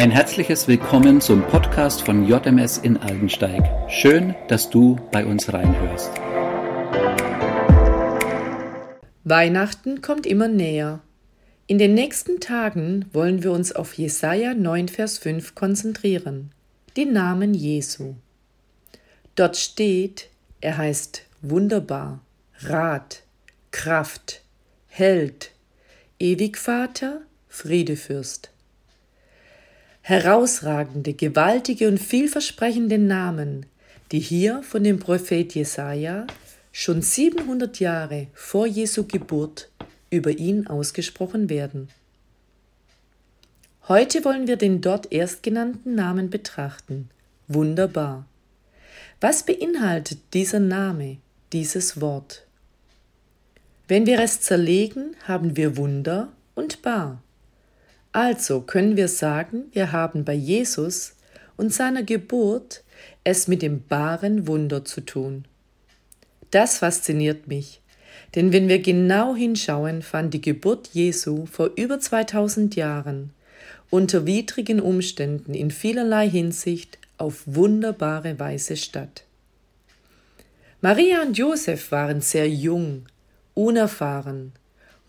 Ein herzliches Willkommen zum Podcast von JMS in Aldensteig. Schön, dass du bei uns reinhörst. Weihnachten kommt immer näher. In den nächsten Tagen wollen wir uns auf Jesaja 9, Vers 5 konzentrieren. Den Namen Jesu. Dort steht, er heißt wunderbar, Rat, Kraft, Held, Ewigvater, Friedefürst. Herausragende, gewaltige und vielversprechende Namen, die hier von dem Prophet Jesaja schon 700 Jahre vor Jesu Geburt über ihn ausgesprochen werden. Heute wollen wir den dort erstgenannten Namen betrachten. Wunderbar. Was beinhaltet dieser Name, dieses Wort? Wenn wir es zerlegen, haben wir Wunder und Bar. Also können wir sagen, wir haben bei Jesus und seiner Geburt es mit dem baaren Wunder zu tun. Das fasziniert mich, denn wenn wir genau hinschauen, fand die Geburt Jesu vor über 2000 Jahren unter widrigen Umständen in vielerlei Hinsicht auf wunderbare Weise statt. Maria und Josef waren sehr jung, unerfahren,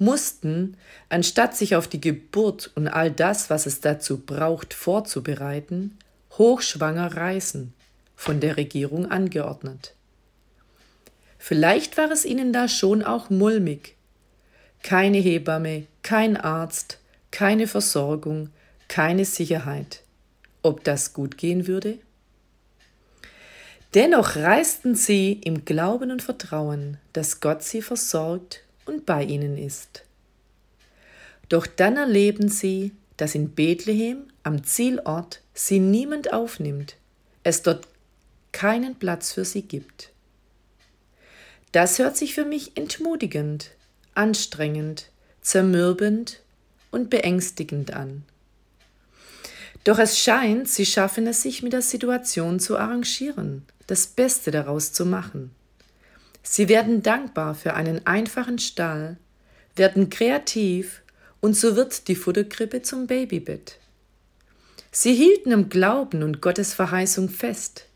mussten, anstatt sich auf die Geburt und all das, was es dazu braucht, vorzubereiten, hochschwanger reisen, von der Regierung angeordnet. Vielleicht war es ihnen da schon auch mulmig. Keine Hebamme, kein Arzt, keine Versorgung, keine Sicherheit. Ob das gut gehen würde? Dennoch reisten sie im Glauben und Vertrauen, dass Gott sie versorgt und bei ihnen ist. Doch dann erleben sie, dass in Bethlehem am Zielort sie niemand aufnimmt, es dort keinen Platz für sie gibt. Das hört sich für mich entmutigend, anstrengend, zermürbend und beängstigend an. Doch es scheint, sie schaffen es sich mit der Situation zu arrangieren, das Beste daraus zu machen. Sie werden dankbar für einen einfachen Stall, werden kreativ und so wird die Futterkrippe zum Babybett. Sie hielten am Glauben und Gottes Verheißung fest,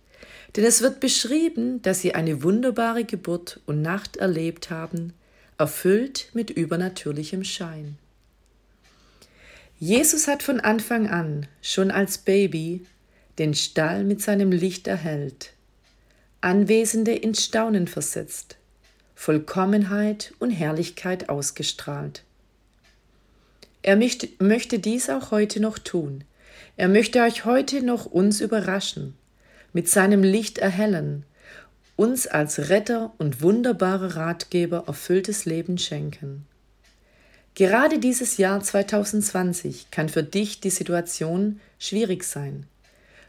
denn es wird beschrieben, dass sie eine wunderbare Geburt und Nacht erlebt haben, erfüllt mit übernatürlichem Schein. Jesus hat von Anfang an, schon als Baby, den Stall mit seinem Licht erhellt, Anwesende in Staunen versetzt, Vollkommenheit und Herrlichkeit ausgestrahlt. Er möchte, dies auch heute noch tun. Er möchte euch heute noch uns überraschen, mit seinem Licht erhellen, uns als Retter und wunderbarer Ratgeber erfülltes Leben schenken. Gerade dieses Jahr 2020 kann für dich die Situation schwierig sein.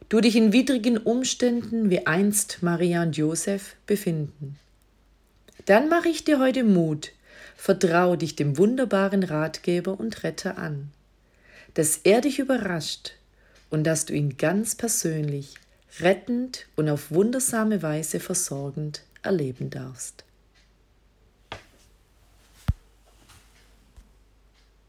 Du dich in widrigen Umständen wie einst Maria und Josef befinden. Dann mache ich dir heute Mut, vertrau dich dem wunderbaren Ratgeber und Retter an, dass er dich überrascht und dass du ihn ganz persönlich, rettend und auf wundersame Weise versorgend erleben darfst.